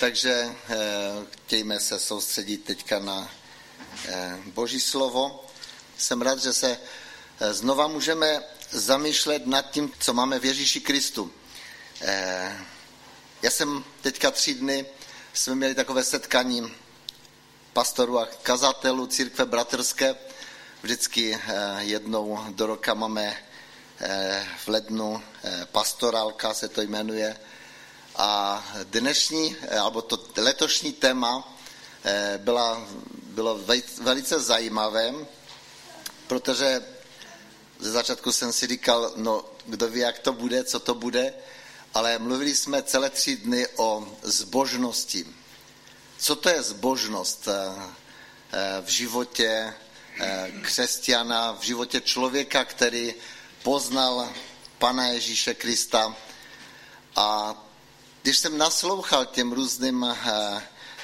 Takže chtějme se soustředit teďka na Boží slovo. Jsem rád, že se znova můžeme zamýšlet nad tím, co máme v Ježíši Kristu. Já jsem teďka tři dny, jsme měli takové setkání pastorů a kazatelů církve bratrské. Vždycky jednou do roka máme v lednu pastorálka se to jmenuje. A dnešní, alebo to letošní téma byla, bylo velice zajímavé, protože ze začátku jsem si říkal, no kdo ví, jak to bude, co to bude, ale mluvili jsme celé tři dny o zbožnosti. Co to je zbožnost v životě křesťana, v životě člověka, který poznal Pana Ježíše Krista. A když jsem naslouchal těm různým,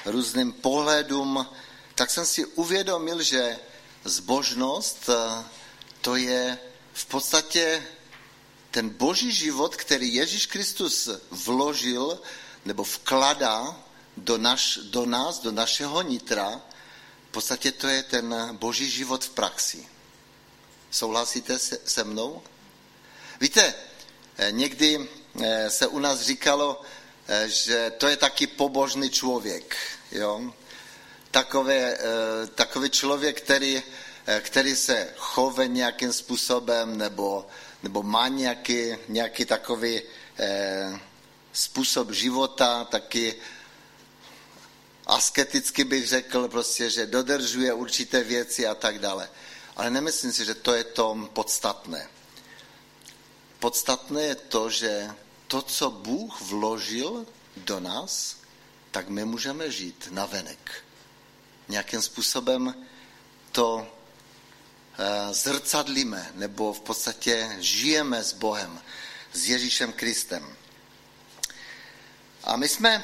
různým pohledům, tak jsem si uvědomil, že zbožnost to je v podstatě ten boží život, který Ježíš Kristus vložil nebo vkladá do, naš, do nás, do našeho nitra, v podstatě to je ten boží život v praxi. Souhlasíte se, se mnou? Víte, někdy se u nás říkalo, že to je taky pobožný člověk. Jo? Takové, takový člověk, který, který se chove nějakým způsobem nebo, nebo má nějaký, nějaký takový eh, způsob života, taky asketicky bych řekl, prostě, že dodržuje určité věci a tak dále. Ale nemyslím si, že to je to podstatné. Podstatné je to, že to, co Bůh vložil do nás, tak my můžeme žít na venek. Nějakým způsobem to zrcadlíme, nebo v podstatě žijeme s Bohem, s Ježíšem Kristem. A my jsme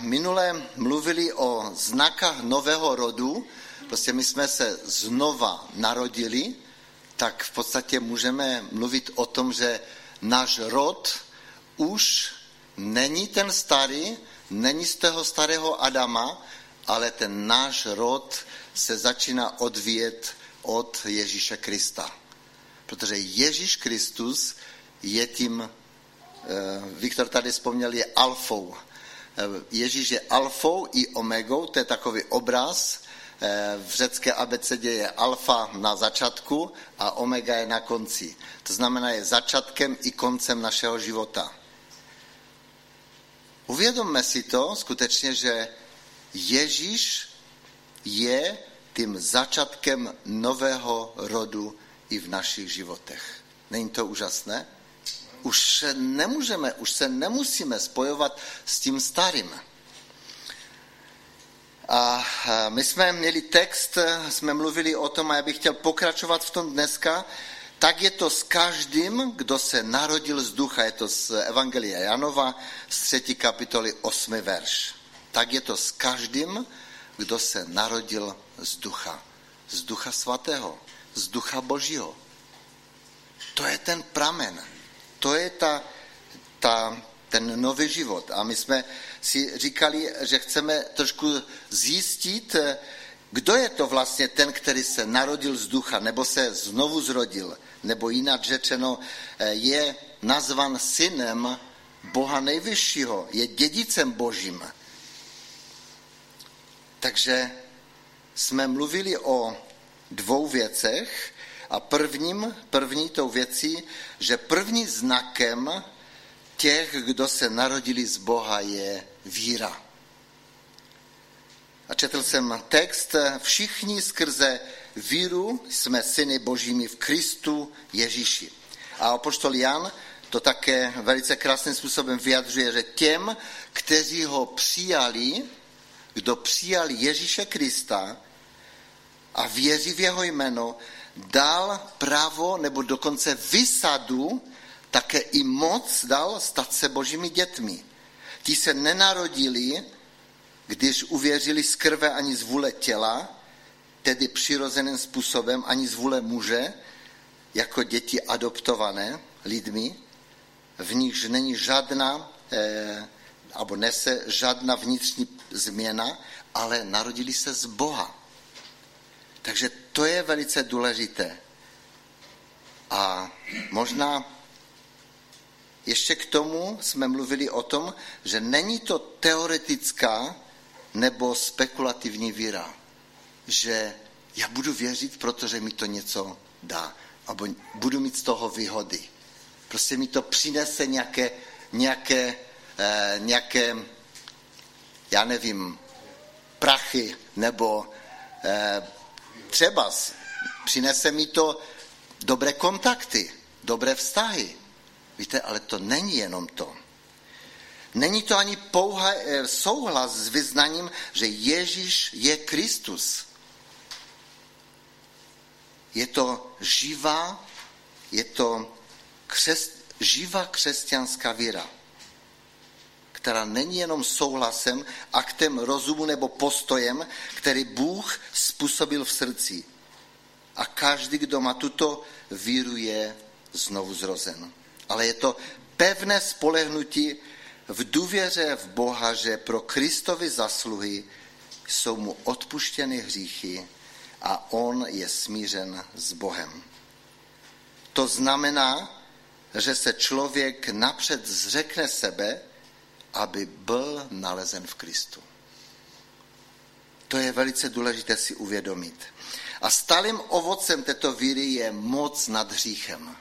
minule mluvili o znakách nového rodu, prostě my jsme se znova narodili, tak v podstatě můžeme mluvit o tom, že náš rod už není ten starý, není z toho starého Adama, ale ten náš rod se začíná odvíjet od Ježíše Krista. Protože Ježíš Kristus je tím, Viktor tady vzpomněl, je alfou. Ježíš je alfou i omegou, to je takový obraz, v řecké abecedě je alfa na začátku a omega je na konci. To znamená, je začátkem i koncem našeho života. Uvědomme si to skutečně, že Ježíš je tím začátkem nového rodu i v našich životech. Není to úžasné? Už nemůžeme, už se nemusíme spojovat s tím starým. A my jsme měli text, jsme mluvili o tom, a já bych chtěl pokračovat v tom dneska, tak je to s každým, kdo se narodil z ducha. Je to z Evangelia Janova, z třetí kapitoly 8. verš. Tak je to s každým, kdo se narodil z ducha. Z ducha svatého, z ducha božího. To je ten pramen. To je ta, ta, ten nový život. A my jsme si říkali, že chceme trošku zjistit, kdo je to vlastně ten, který se narodil z ducha, nebo se znovu zrodil, nebo jinak řečeno, je nazvan synem Boha nejvyššího, je dědicem božím. Takže jsme mluvili o dvou věcech a prvním, první tou věcí, že první znakem těch, kdo se narodili z Boha, je víra. A četl jsem text, všichni skrze víru jsme syny božími v Kristu Ježíši. A apoštol Jan to také velice krásným způsobem vyjadřuje, že těm, kteří ho přijali, kdo přijal Ježíše Krista a věří v jeho jméno, dal právo nebo dokonce vysadu, také i moc dal stát se božími dětmi. Ti se nenarodili, když uvěřili z krve ani z vůle těla, tedy přirozeným způsobem, ani z vůle muže, jako děti adoptované lidmi, v nichž není žádná, eh, nebo nese žádná vnitřní změna, ale narodili se z Boha. Takže to je velice důležité. A možná ještě k tomu jsme mluvili o tom, že není to teoretická nebo spekulativní víra, že já budu věřit, protože mi to něco dá, nebo budu mít z toho výhody. Prostě mi to přinese nějaké, nějaké, eh, nějaké já nevím, prachy, nebo eh, třeba přinese mi to dobré kontakty, dobré vztahy. Víte, ale to není jenom to. Není to ani pouhý eh, souhlas s vyznaním, že Ježíš je Kristus. Je to živá, je to křes, živá křesťanská víra, která není jenom souhlasem, aktem rozumu nebo postojem, který Bůh způsobil v srdci. A každý, kdo má tuto víru, je znovu zrozen. Ale je to pevné spolehnutí v důvěře v Boha, že pro Kristovi zasluhy jsou mu odpuštěny hříchy a on je smířen s Bohem. To znamená, že se člověk napřed zřekne sebe, aby byl nalezen v Kristu. To je velice důležité si uvědomit. A stálým ovocem této víry je moc nad hříchem.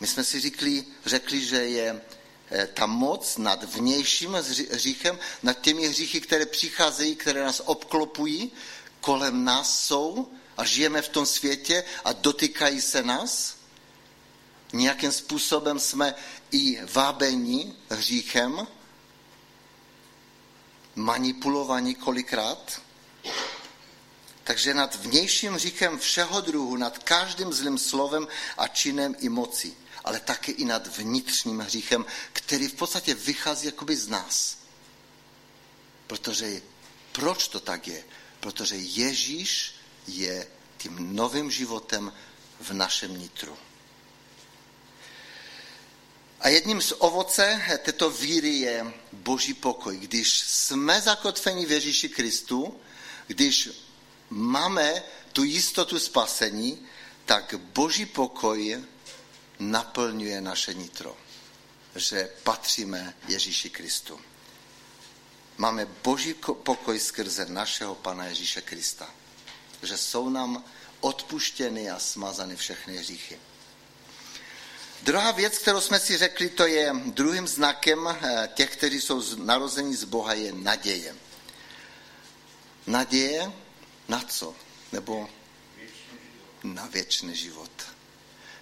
My jsme si řekli, řekli, že je eh, ta moc nad vnějším hříchem, nad těmi hříchy, které přicházejí, které nás obklopují, kolem nás jsou a žijeme v tom světě a dotýkají se nás. Nějakým způsobem jsme i vábení hříchem, manipulovaní kolikrát. Takže nad vnějším hříchem všeho druhu, nad každým zlým slovem a činem i mocí, ale také i nad vnitřním hříchem, který v podstatě vychází jakoby z nás. Protože proč to tak je? Protože Ježíš je tím novým životem v našem nitru. A jedním z ovoce této víry je boží pokoj. Když jsme zakotveni v Ježíši Kristu, když máme tu jistotu spasení, tak boží pokoj naplňuje naše nitro. Že patříme Ježíši Kristu. Máme boží pokoj skrze našeho Pana Ježíše Krista. Že jsou nám odpuštěny a smazany všechny hříchy. Druhá věc, kterou jsme si řekli, to je druhým znakem eh, těch, kteří jsou narození z Boha, je naděje. Naděje na co? Nebo na věčný život.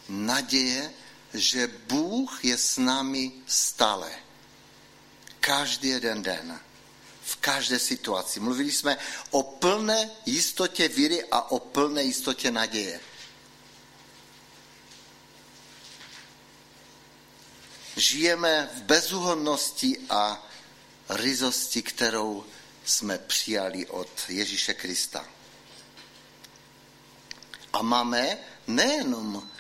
Naděje, že Bůh je s námi stále. Každý jeden den. V každé situaci. Mluvili jsme o plné jistotě víry a o plné jistotě naděje. žijeme v bezúhodnosti a ryzosti, kterou jsme přijali od Ježíše Krista. A máme nejenom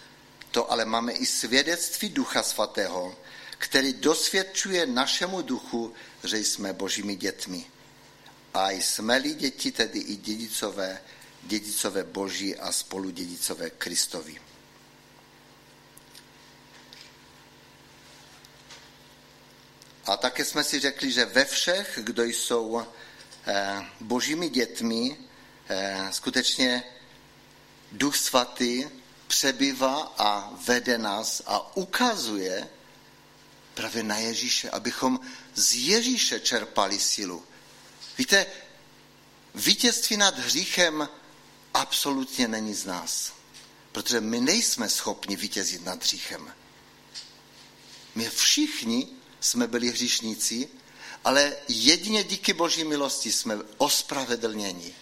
to, ale máme i svědectví Ducha Svatého, který dosvědčuje našemu duchu, že jsme božími dětmi. A jsme-li děti, tedy i dědicové, dědicové boží a spolu dědicové Kristovi. A také jsme si řekli, že ve všech, kdo jsou eh, božími dětmi, eh, skutečně Duch Svatý přebývá a vede nás a ukazuje právě na Ježíše, abychom z Ježíše čerpali sílu. Víte, vítězství nad hříchem absolutně není z nás, protože my nejsme schopni vítězit nad hříchem. My všichni jsme byli hříšníci, ale jedině díky boží milosti jsme ospravedlněni.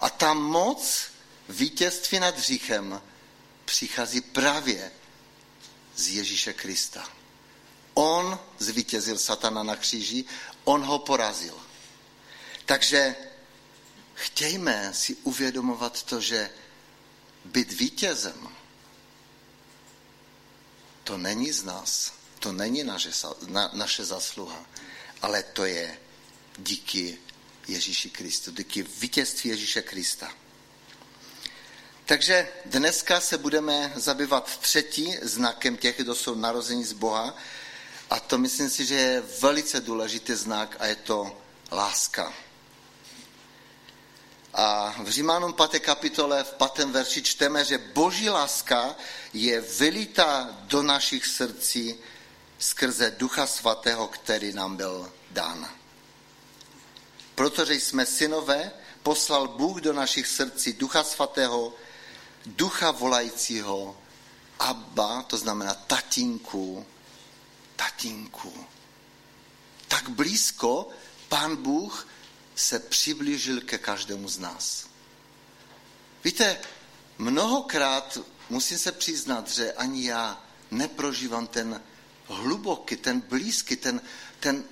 A ta moc vítězství nad hříchem přichází právě z Ježíše Krista. On zvítězil satana na kříži, on ho porazil. Takže chtějme si uvědomovat to, že být vítězem, to není z nás To není naše, na, naše zasluha, ale to je díky Ježíši Kristu, díky vítězství Ježíše Krista. Takže dneska se budeme zabývat třetí znakem těch, kdo jsou narození z Boha. A to myslím si, že je velice důležitý znak a je to láska. A v Římanům 5. kapitole v 5. verši čteme, že boží láska je vylita do našich srdcí skrze Ducha Svatého, který nám byl dán. Protože jsme synové, poslal Bůh do našich srdcí Ducha Svatého, ducha volajícího Abba, to znamená tatínku, tatínku. Tak blízko pán Bůh se přiblížil ke každému z nás. Víte, mnohokrát musím se přiznat, že ani já neprožívám ten hluboký, ten blízký, ten, ten,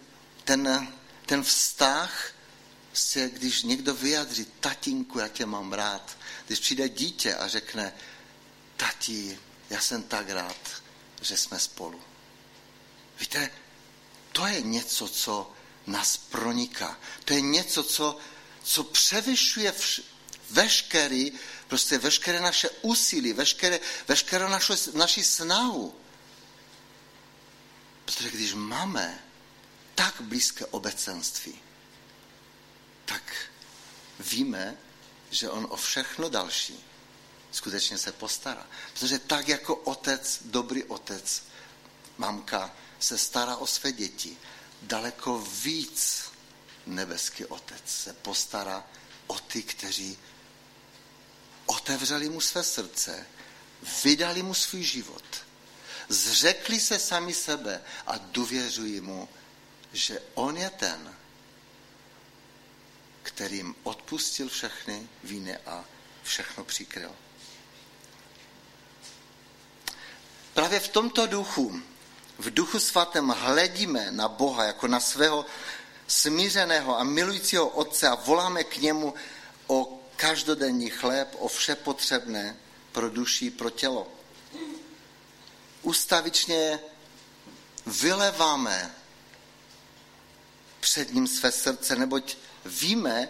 ten, ten vztah, se, když někdo vyjadří, tatínku, já tě mám rád, když přijde dítě a řekne, tati, já jsem tak rád, že jsme spolu. Víte, to je něco, co nás proniká. To je něco, co, co převyšuje vš, veškerý, prostě veškeré naše úsilí, veškeré, veškeré naši, naši snahu. Protože když máme tak blízké obecenství, tak víme, že on o všechno další skutečně se postará. Protože tak jako otec, dobrý otec, mamka se stará o své děti, daleko víc nebeský otec se postará o ty, kteří otevřeli mu své srdce, vydali mu svůj život, zřekli se sami sebe a důvěřují mu, že on je ten, kterým odpustil všechny víny a všechno přikryl. Právě v tomto duchu, v duchu svatém hledíme na Boha jako na svého smířeného a milujícího Otce a voláme k němu o každodenní chléb, o vše potřebné pro duši, pro tělo. Ustavičně vyleváme před ním své srdce, neboť víme,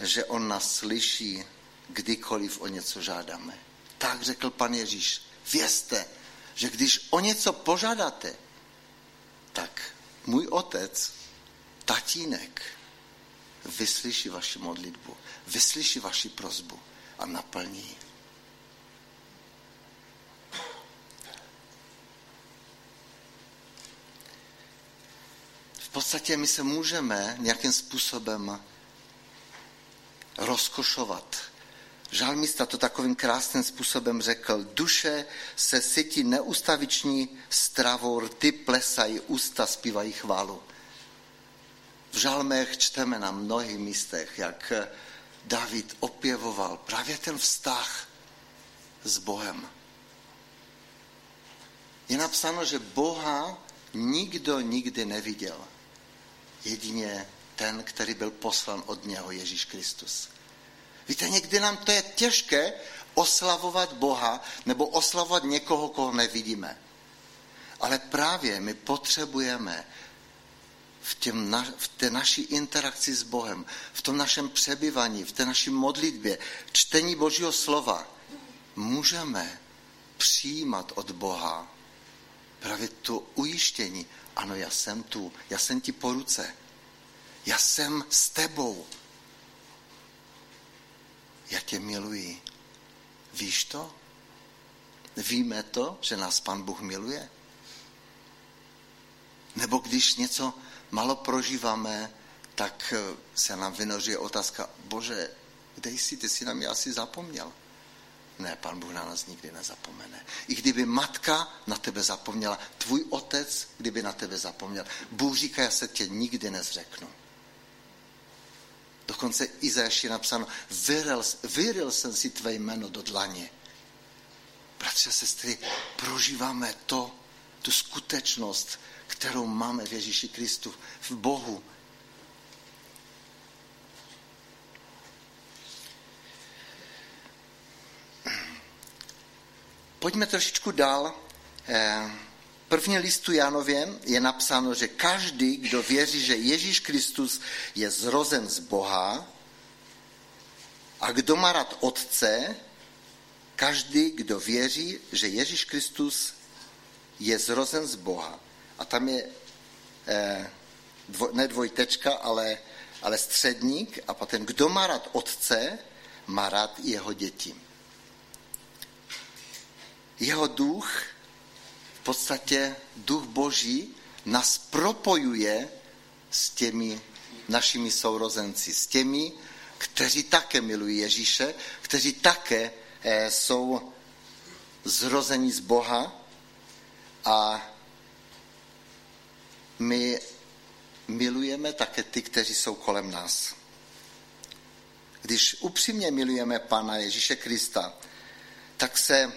že on nás slyší, kdykoliv o něco žádáme. Tak řekl pan Ježíš. Vězte, že když o něco požádáte, tak můj otec, tatínek, vyslyší vaši modlitbu, vyslyší vaši prozbu a naplní podstatě my se můžeme nějakým způsobem rozkošovat. Žalmista to takovým krásným způsobem řekl. Duše se sytí neustaviční stravou, rty plesají, ústa zpívají chválu. V žalmech čteme na mnohých místech, jak David opěvoval právě ten vztah s Bohem. Je napsáno, že Boha nikdo nikdy neviděl. Jedině ten, který byl poslan od něho, Ježíš Kristus. Víte, někdy nám to je těžké oslavovat Boha nebo oslavovat někoho, koho nevidíme. Ale právě my potřebujeme v, těm na, v té naší interakci s Bohem, v tom našem přebyvaní, v té naší modlitbě, čtení Božího slova, můžeme přijímat od Boha právě to ujištění. Ano, já jsem tu, já jsem ti po ruce. Já jsem s tebou. Já tě miluji. Víš to? Víme to, že nás Pan Bůh miluje? Nebo když něco malo prožíváme, tak se nám vynoří otázka, bože, kde jsi, ty jsi na mě asi zapomněl. Ne, pan Bůh na nás nikdy nezapomene. I kdyby matka na tebe zapomněla, tvůj otec, kdyby na tebe zapomněl, Bůh říká, já se tě nikdy nezřeknu. Dokonce Izajáš je napsáno, vyril, vyril jsem si tvé jméno do dlaně. Bratře a sestry, prožíváme to, tu skutečnost, kterou máme v Ježíši Kristu, v Bohu. Pojďme trošičku dál. první listu Janově je napsáno, že každý, kdo věří, že Ježíš Kristus je zrozen z Boha a kdo má rád Otce, každý, kdo věří, že Ježíš Kristus je zrozen z Boha. A tam je eh, ne dvojtečka, ale, ale středník a potom kdo má rád Otce, má rád jeho děti. Jeho duch, v podstatě duch Boží, nás propojuje s těmi našimi sourozenci, s těmi, kteří také milují Ježíše, kteří také eh, jsou zrození z Boha a my milujeme také ty, kteří jsou kolem nás. Když upřímně milujeme Pana Ježíše Krista, tak se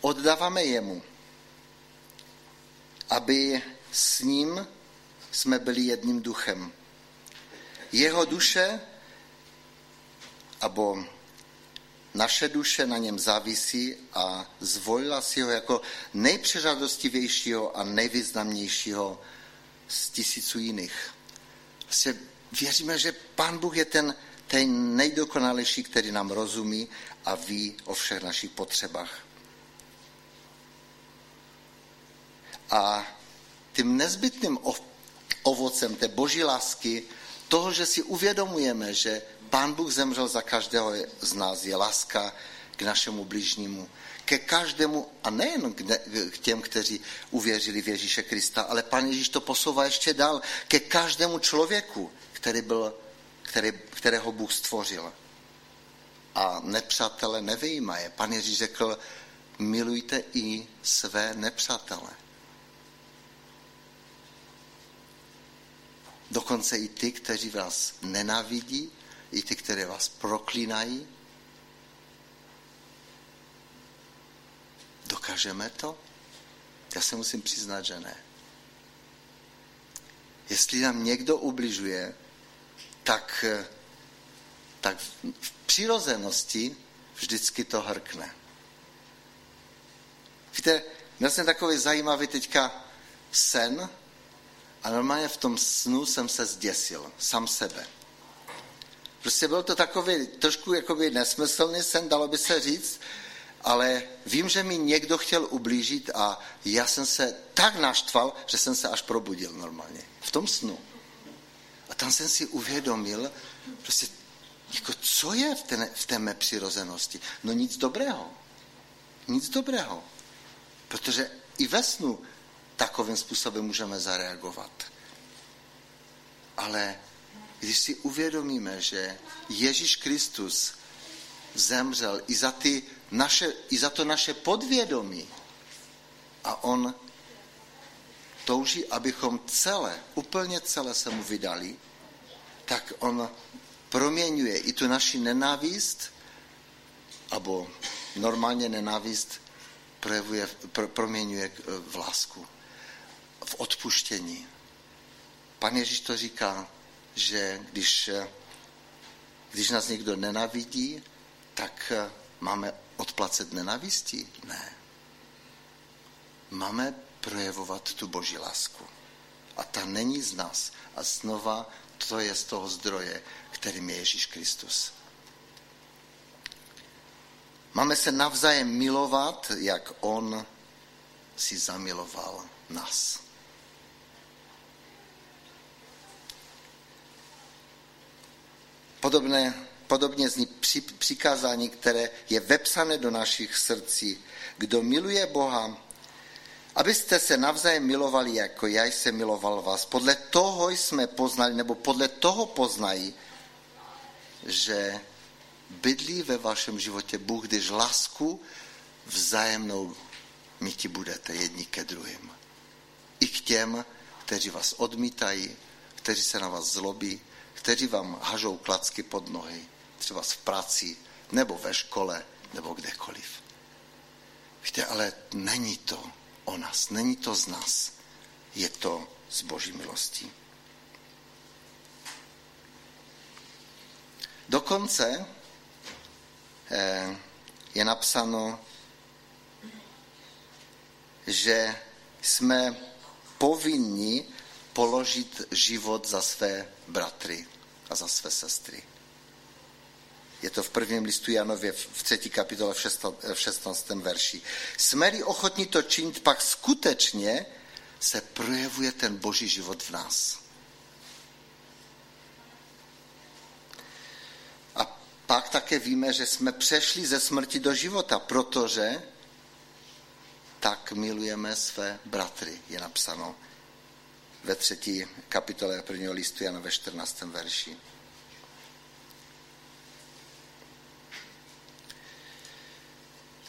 oddáváme jemu, aby s ním jsme byli jedním duchem. Jeho duše, abo naše duše na něm závisí a zvolila si ho jako nejpřeřadostivějšího a nejvýznamnějšího z tisíců jiných. Vlastně věříme, že Pán Bůh je ten, ten nejdokonalejší, který nám rozumí a ví o všech našich potřebách. A tím nezbytným ovocem té boží lásky, toho, že si uvědomujeme, že Pán Bůh zemřel za každého z nás, je láska k našemu bližnímu. Ke každému, a nejen k těm, kteří uvěřili v Ježíše Krista, ale Pán Ježíš to posouvá ještě dál, ke každému člověku, který byl, který, kterého Bůh stvořil. A nepřátele nevyjímaje. Pan Ježíš řekl, milujte i své nepřátele. Dokonce i ty, kteří vás nenávidí, i ty, které vás proklínají. Dokážeme to? Já se musím přiznat, že ne. Jestli nám někdo ubližuje, tak, tak v přirozenosti vždycky to hrkne. Víte, měl jsem takový zajímavý teďka sen a normálně v tom snu jsem se zděsil, sám sebe. Prostě byl to takový trošku jakoby nesmyslný sen, dalo by se říct, ale vím, že mi někdo chtěl ublížit a já jsem se tak naštval, že jsem se až probudil normálně. V tom snu. A tam jsem si uvědomil, prostě, jako co je v té, v té mé přirozenosti? No nic dobrého. Nic dobrého. Protože i ve snu takovým způsobem můžeme zareagovat. Ale když si uvědomíme, že Ježíš Kristus zemřel i za, ty naše, i za to naše podvědomí a on touží, abychom celé, úplně celé se mu vydali, tak on proměňuje i tu naši nenávist, abo normálně nenávist projevuje, pro, proměňuje v lásku, v odpuštění. Pan Ježíš to říká, že když, když nás někdo nenavidí, tak máme odplacet nenavistí? Ne. Máme projevovat tu boží lásku. A ta není z nás. A znova to je z toho zdroje, kterým je Ježíš Kristus. Máme se navzájem milovat, jak on si zamiloval nás. Podobné, podobně zní při, přikázání, které je vepsané do našich srdcí. Kdo miluje Boha, abyste se navzájem milovali, jako já jsem miloval vás. Podle toho jsme poznali, nebo podle toho poznají, že bydlí ve vašem životě Bůh, když lásku vzájemnou míti budete jedni ke druhým. I k těm, kteří vás odmítají, kteří se na vás zlobí, kteří vám hažou klacky pod nohy, třeba v práci, nebo ve škole, nebo kdekoliv. Víte, ale není to o nás, není to z nás, je to z boží milostí. Dokonce eh, je napsáno, že jsme povinni položit život za své bratry a za své sestry. Je to v prvním listu Janově v třetí kapitole v 16. verši. Jsme-li ochotní to činit, pak skutečně se projevuje ten boží život v nás. A pak také víme, že jsme přešli ze smrti do života, protože tak milujeme své bratry, je napsáno ve třetí kapitole prvního listu Jana ve 14. verši.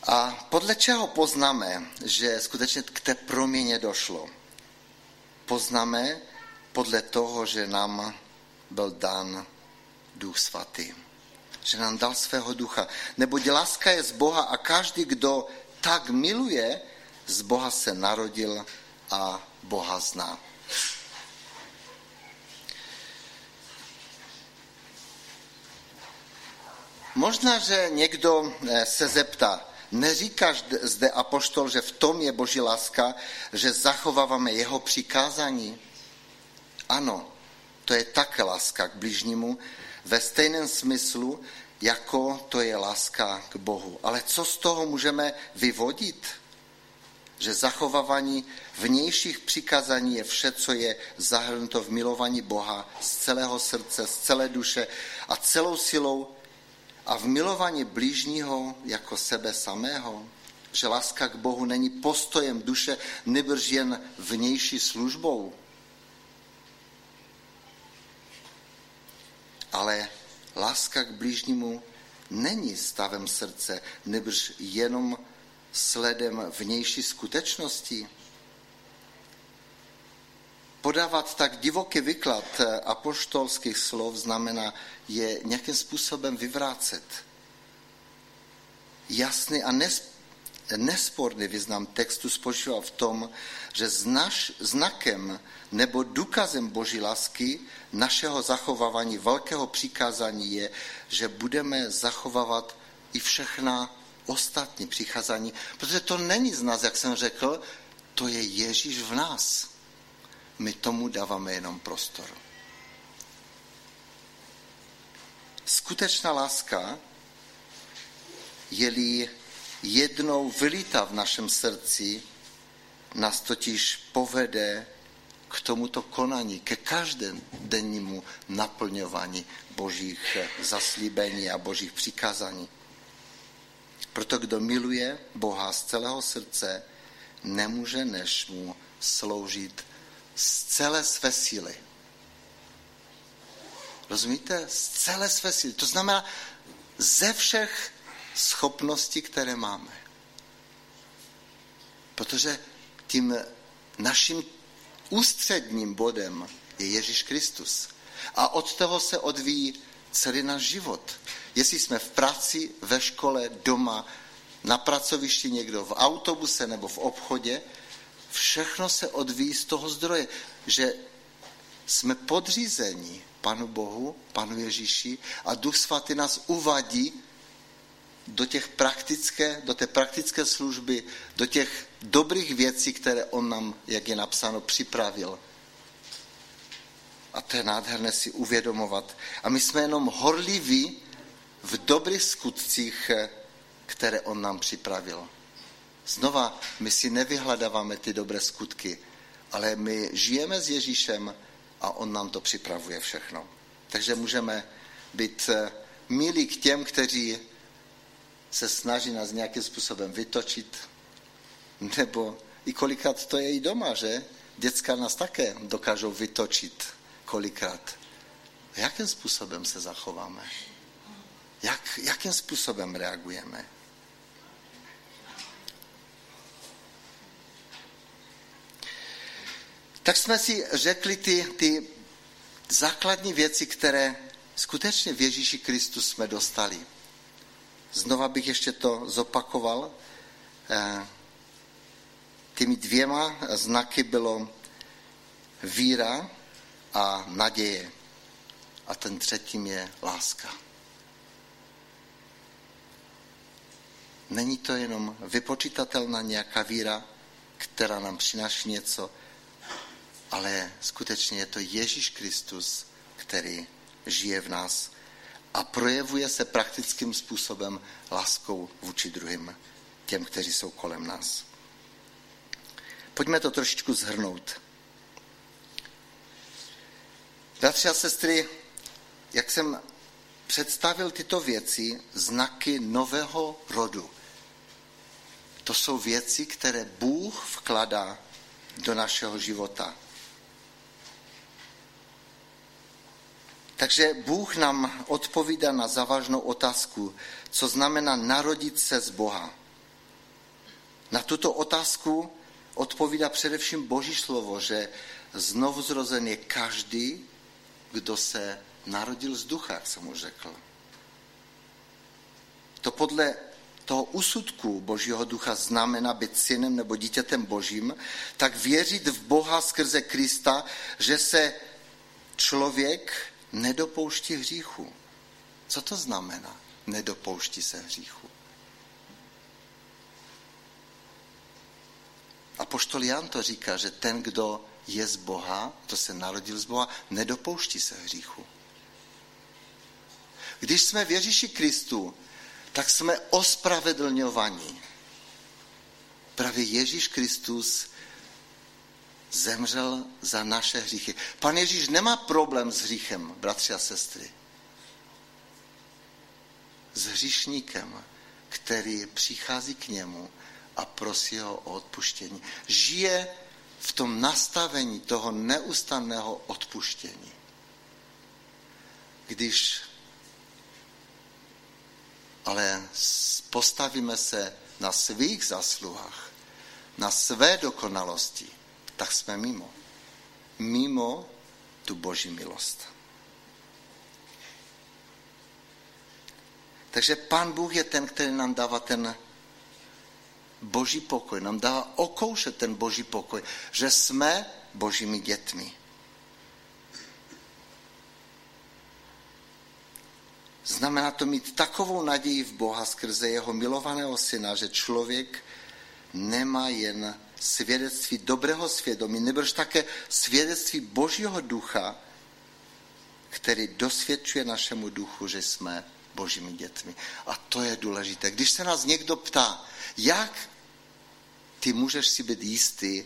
A podle čeho poznáme, že skutečně k té proměně došlo? Poznáme podle toho, že nám byl dán duch svatý. Že nám dal svého ducha. Neboť láska je z Boha a každý, kdo tak miluje, z Boha se narodil a Boha zná. Možná, že někdo eh, se zeptá, neříkáš zde apoštol, že v tom je boží láska, že zachováváme jeho přikázání? Ano, to je také láska k bližnímu ve stejném smyslu, jako to je láska k Bohu. Ale co z toho můžeme vyvodit? Že zachovávání vnějších přikázání je vše, co je zahrnuto v milování Boha z celého srdce, z celé duše a celou silou a v milování blížního jako sebe samého, že láska k Bohu není postojem duše, nebrž jen vnější službou. Ale láska k blížnímu není stavem srdce, nebrž jenom sledem vnější skutečnosti. Podávat tak divoký výklad eh, apoštolských slov znamená je nějakým způsobem vyvrácet. Jasný a nesporný význam textu spočíval v tom, že znaš, znakem nebo důkazem boží lásky našeho zachovávání velkého přikázání je, že budeme zachovávat i všechna ostatní přicházání, protože to není z nás, jak jsem řekl, to je Ježíš v nás my tomu dáváme jenom prostor. Skutečná láska, je-li jednou vylítá v našem srdci, nás totiž povede k tomuto konání, ke každodennímu naplňování božích zaslíbení a božích přikázání. Proto kdo miluje Boha z celého srdce, nemůže než mu sloužit z celé své síly. Rozumíte? Z celé své síly. To znamená ze všech schopností, které máme. Protože tím naším ústředním bodem je Ježíš Kristus. A od toho se odvíjí celý náš život. Jestli jsme v práci, ve škole, doma, na pracovišti někdo, v autobuse nebo v obchodě, všechno se odvíjí z toho zdroje, že jsme podřízení Panu Bohu, Panu Ježíši a Duch Svatý nás uvadí do, těch praktické, do té praktické služby, do těch dobrých věcí, které On nám, jak je napsáno, připravil. A to je nádherné si uvědomovat. A my jsme jenom horliví v dobrých skutcích, které On nám připravil. Znova, my si nevyhledáváme ty dobré skutky, ale my žijeme s Ježíšem a on nám to připravuje všechno. Takže můžeme být eh, milí k těm, kteří se snaží nás nějakým způsobem vytočit, nebo i kolikrát to je i doma, že? Děcka nás také dokážou vytočit kolikrát. Jakým způsobem se zachováme? Jak, jakým způsobem reagujeme? Tak jsme si řekli ty, ty základní věci, které skutečně v Ježíši Kristu jsme dostali. Znova bych ještě to zopakoval. Eh, těmi dvěma znaky bylo víra a naděje. A ten třetím je láska. Není to jenom vypočítatelná nějaká víra, která nám přináší něco, ale skutečně je to Ježíš Kristus, který žije v nás a projevuje se praktickým způsobem láskou vůči druhým, těm, kteří jsou kolem nás. Pojďme to trošičku zhrnout. Bratři a sestry, jak jsem představil tyto věci, znaky nového rodu. To jsou věci, které Bůh vkladá do našeho života. Takže Bůh nám odpovídá na závažnou otázku, co znamená narodit se z Boha. Na tuto otázku odpovídá především Boží slovo, že znovu zrozen je každý, kdo se narodil z ducha, jak jsem už řekl. To podle toho úsudku Božího ducha znamená být synem nebo dítětem Božím, tak věřit v Boha skrze Krista, že se člověk nedopouští hříchu. Co to znamená? Nedopouští se hříchu. A poštol Jan to říká, že ten, kdo je z Boha, to se narodil z Boha, nedopouští se hříchu. Když jsme v Ježíši Kristu, tak jsme ospravedlňovaní. Právě Ježíš Kristus zemřel za naše hříchy. Pan Ježíš nemá problém s hříchem, bratři a sestry. S hříšníkem, který přichází k němu a prosí ho o odpuštění. Žije v tom nastavení toho neustanného odpuštění. Když ale postavíme se na svých zasluhách, na své dokonalosti, tak jsme mimo. Mimo tu boží milost. Takže pán Bůh je ten, který nám dává ten boží pokoj, nám dává okoušet ten boží pokoj, že jsme božími dětmi. Znamená to mít takovou naději v Boha skrze jeho milovaného syna, že člověk nemá jen svědectví dobrého svědomí, nebož také svědectví Božího ducha, který dosvědčuje našemu duchu, že jsme božími dětmi. A to je důležité. Když se nás někdo ptá, jak ty můžeš si být jistý,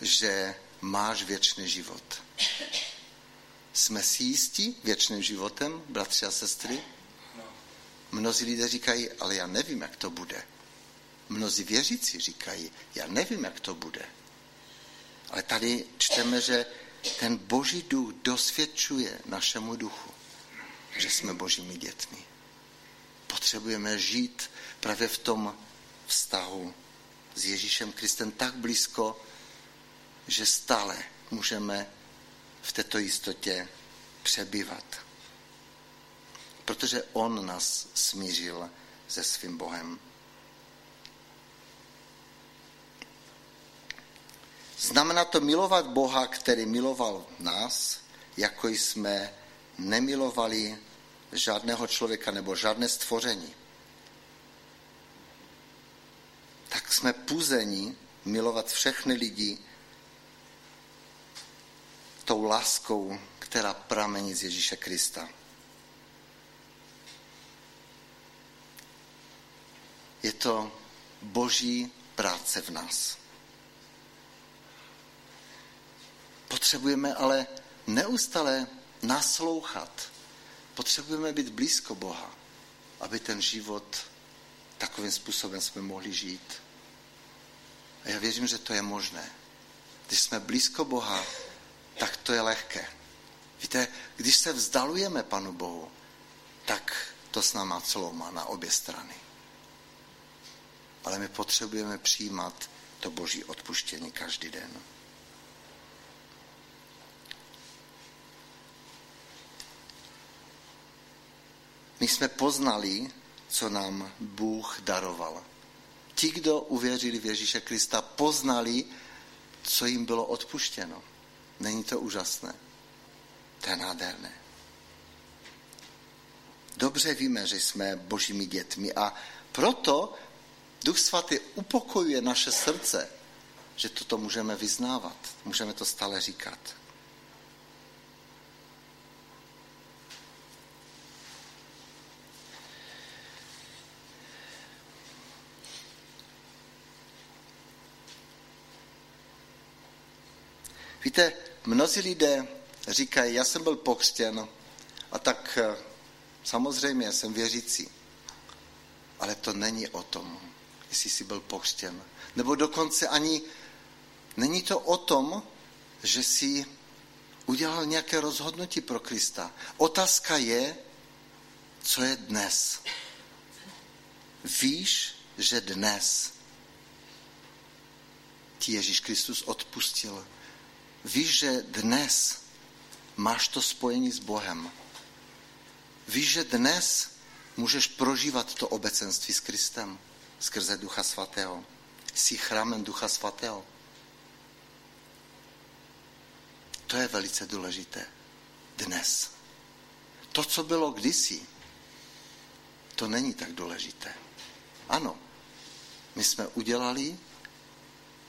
že máš věčný život. Jsme si jistí věčným životem, bratři a sestry? Mnozí lidé říkají, ale já nevím, jak to bude. Mnozí věřící říkají, já nevím, jak to bude. Ale tady čteme, že ten boží duch dosvědčuje našemu duchu, že jsme božími dětmi. Potřebujeme žít právě v tom vztahu s Ježíšem Kristem tak blízko, že stále můžeme v této jistotě přebývat. Protože On nás smířil se svým Bohem. Znamená to milovat Boha, který miloval nás, jako jsme nemilovali žádného člověka nebo žádné stvoření. Tak jsme půzeni milovat všechny lidi tou láskou, která pramení z Ježíše Krista. Je to boží práce v nás. Potřebujeme ale neustále naslouchat. Potřebujeme být blízko Boha, aby ten život takovým způsobem jsme mohli žít. A já věřím, že to je možné. Když jsme blízko Boha, tak to je lehké. Víte, když se vzdalujeme Panu Bohu, tak to s náma má na obě strany. Ale my potřebujeme přijímat to boží odpuštění každý den. My jsme poznali, co nám Bůh daroval. Ti, kdo uvěřili v Ježíše Krista, poznali, co jim bylo odpuštěno. Není to úžasné? To je nádherné. Dobře víme, že jsme božími dětmi a proto Duch Svatý upokojuje naše srdce, že toto můžeme vyznávat, můžeme to stále říkat. Víte, mnozí lidé říkají, já jsem byl pokřtěn a tak eh, samozřejmě jsem věřící. Ale to není o tom, jestli jsi byl pokřtěn. Nebo dokonce ani není to o tom, že jsi udělal nějaké rozhodnutí pro Krista. Otázka je, co je dnes. Víš, že dnes ti Ježíš Kristus odpustil Víš, že dnes máš to spojení s Bohem. Víš, že dnes můžeš prožívat to obecenství s Kristem skrze Ducha Svatého. Jsi chrámem Ducha Svatého. To je velice důležité. Dnes. To, co bylo kdysi, to není tak důležité. Ano, my jsme udělali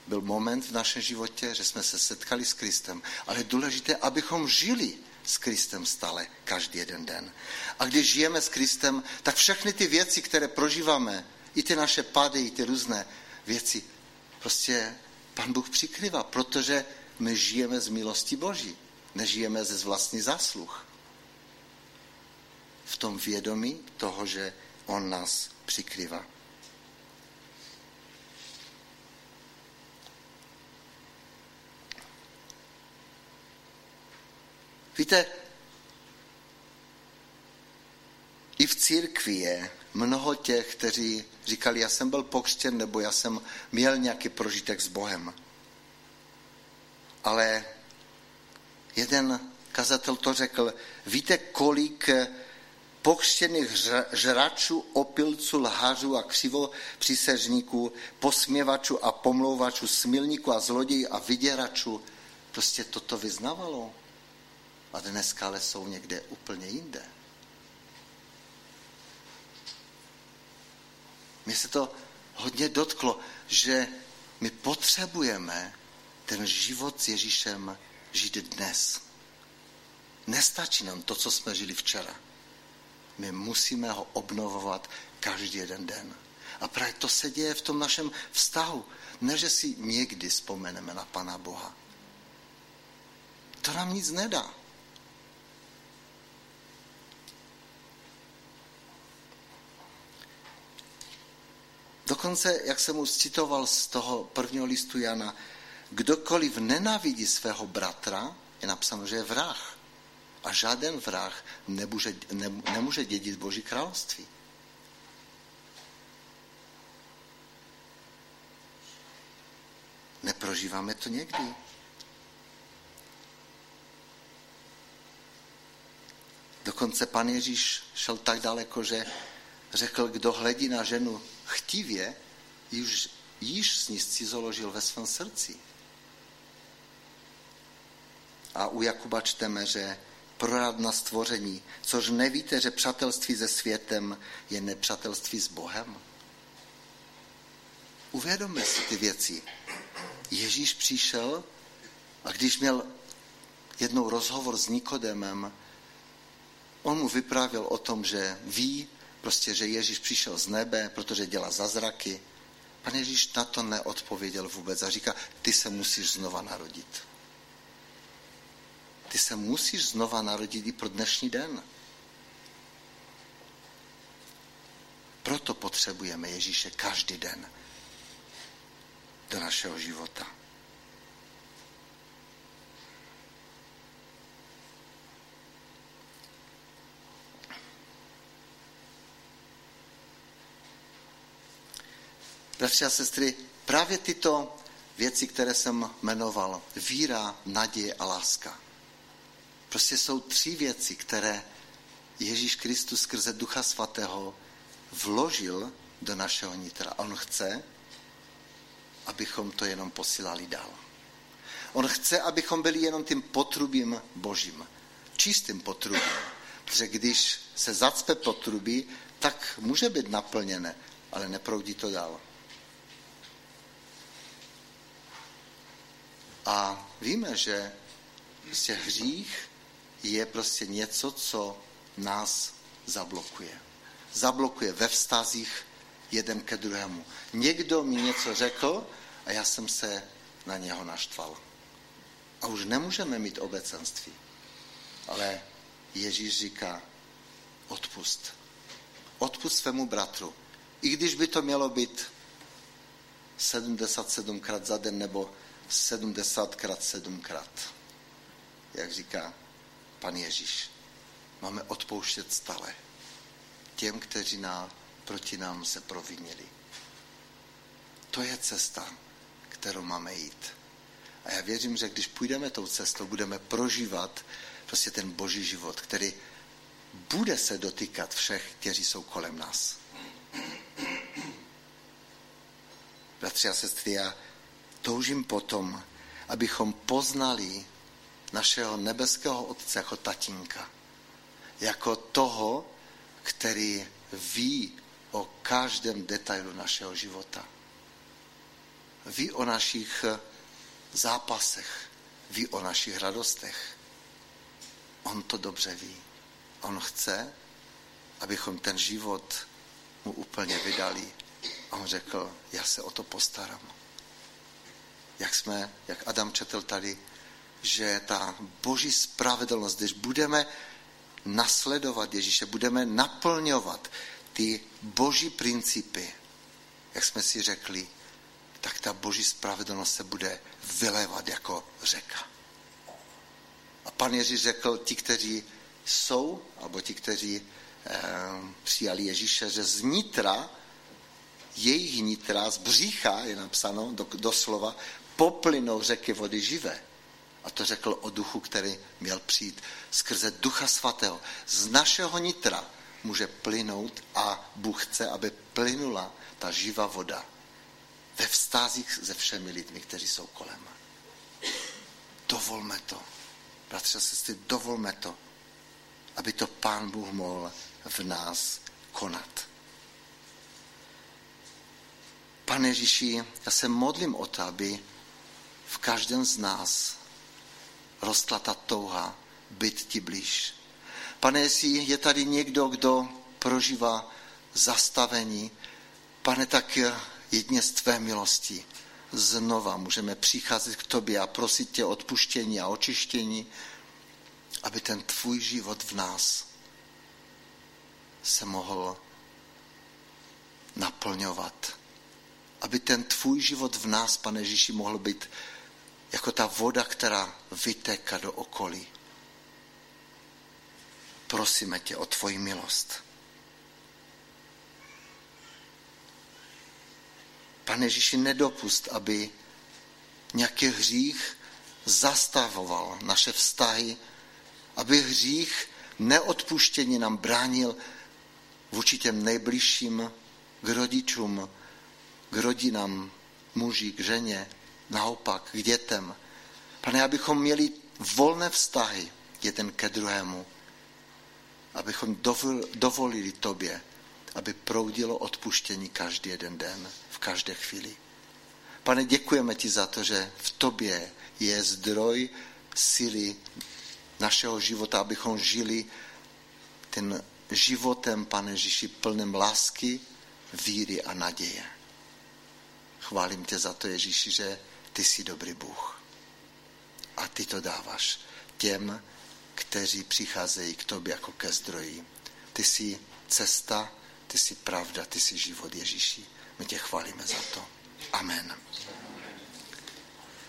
byl moment v našem životě, že jsme se setkali s Kristem, ale je důležité, abychom žili s Kristem stále, každý jeden den. A když žijeme s Kristem, tak všechny ty věci, které prožíváme, i ty naše pady, i ty různé věci, prostě Pan Bůh přikryvá, protože my žijeme z milosti Boží, nežijeme ze vlastní zásluh. V tom vědomí toho, že On nás přikryvá. Víte, i v církvi je mnoho těch, kteří říkali, já jsem byl pokřtěn, nebo já jsem měl nějaký prožitek s Bohem. Ale jeden kazatel to řekl, víte, kolik pokřtěných žračů, opilců, lhařů a křivopřísežníků, posměvačů a pomlouvačů, smilníků a zlodějů a vyděračů prostě toto vyznávalo a dneska ale jsou někde úplně jinde. Mně se to hodně dotklo, že my potřebujeme ten život s Ježíšem žít dnes. Nestačí nám to, co jsme žili včera. My musíme ho obnovovat každý jeden den. A právě to se děje v tom našem vztahu. Ne, že si někdy vzpomeneme na Pana Boha. To nám nic nedá. Dokonce, jak jsem už citoval z toho prvního listu Jana, kdokoliv nenávidí svého bratra, je napsáno, že je vrah. A žádný vrah nemůže, ne, nemůže dědit Boží království. Neprožíváme to někdy. Dokonce pan Ježíš šel tak daleko, že řekl, kdo hledí na ženu chtivě, již, již s ní zcizoložil ve svém srdci. A u Jakuba čteme, že proradna stvoření, což nevíte, že přátelství se světem je nepřátelství s Bohem? Uvědomme si ty věci. Ježíš přišel a když měl jednou rozhovor s Nikodemem, on mu vyprávěl o tom, že ví, prostě, že Ježíš přišel z nebe, protože dělá zazraky. Pan Ježíš na to neodpověděl vůbec a říká, ty se musíš znova narodit. Ty se musíš znova narodit i pro dnešní den. Proto potřebujeme Ježíše každý den do našeho života. Bratři a sestry, právě tyto věci, které jsem jmenoval, víra, naděje a láska, prostě jsou tři věci, které Ježíš Kristus skrze Ducha Svatého vložil do našeho nitra. On chce, abychom to jenom posílali dál. On chce, abychom byli jenom tím potrubím božím, čistým potrubím. Protože když se zacpe potrubí, tak může být naplněné, ale neproudí to dál. A víme, že prostě hřích je prostě něco, co nás zablokuje. Zablokuje ve vztazích jeden ke druhému. Někdo mi něco řekl a já jsem se na něho naštval. A už nemůžeme mít obecenství. Ale Ježíš říká, odpust. Odpust svému bratru. I když by to mělo být 77 krát za den nebo 70 krát 7 krát. Jak říká pan Ježíš. Máme odpouštět stále těm, kteří na, proti nám se provinili. To je cesta, kterou máme jít. A já věřím, že když půjdeme tou cestou, budeme prožívat prostě ten boží život, který bude se dotýkat všech, kteří jsou kolem nás. Bratři a sestry, já toužím potom, abychom poznali našeho nebeského Otce jako tatínka. Jako toho, který ví o každém detailu našeho života. Ví o našich zápasech, ví o našich radostech. On to dobře ví. On chce, abychom ten život mu úplně vydali. A on řekl, já se o to postarám. Jak jsme, jak Adam četl tady, že ta boží spravedlnost, když budeme nasledovat Ježíše, budeme naplňovat ty boží principy, jak jsme si řekli, tak ta boží spravedlnost se bude vylevat jako řeka. A pan Ježíš řekl, ti, kteří jsou, nebo ti, kteří eh, přijali Ježíše, že z nitra, jejich nitra, z břicha, je napsáno do, doslova, poplynou řeky vody živé. A to řekl o duchu, který měl přijít skrze ducha svatého. Z našeho nitra může plynout a Bůh chce, aby plynula ta živá voda ve vztazích se všemi lidmi, kteří jsou kolem. Dovolme to. Bratře a sestry, dovolme to, aby to Pán Bůh mohl v nás konat. Pane Ježíši, já se modlím o to, aby v každém z nás rostla ta touha být ti blíž. Pane, jestli je tady někdo, kdo prožívá zastavení, pane, tak jedně z tvé milosti znova můžeme přicházet k tobě a prosit tě odpuštění a očištění, aby ten tvůj život v nás se mohl naplňovat. Aby ten tvůj život v nás, pane Ježíši, mohl být jako ta voda, která vytéká do okolí. Prosíme tě o tvoji milost. Pane Ježíši, nedopust, aby nějaký hřích zastavoval naše vztahy, aby hřích neodpuštění nám bránil vůči těm nejbližším k rodičům, k rodinám, muži, k ženě, naopak k dětem. Pane, abychom měli volné vztahy jeden ke druhému, abychom dovolili tobě, aby proudilo odpuštění každý jeden den, v každé chvíli. Pane, děkujeme ti za to, že v tobě je zdroj síly našeho života, abychom žili ten životem, pane Ježíši, plným lásky, víry a naděje. Chválím tě za to, Ježíši, že ty jsi dobrý Bůh. A ty to dáváš těm, kteří přicházejí k tobě jako ke zdroji. Ty jsi cesta, ty jsi pravda, ty jsi život Ježíši. My tě chválíme za to.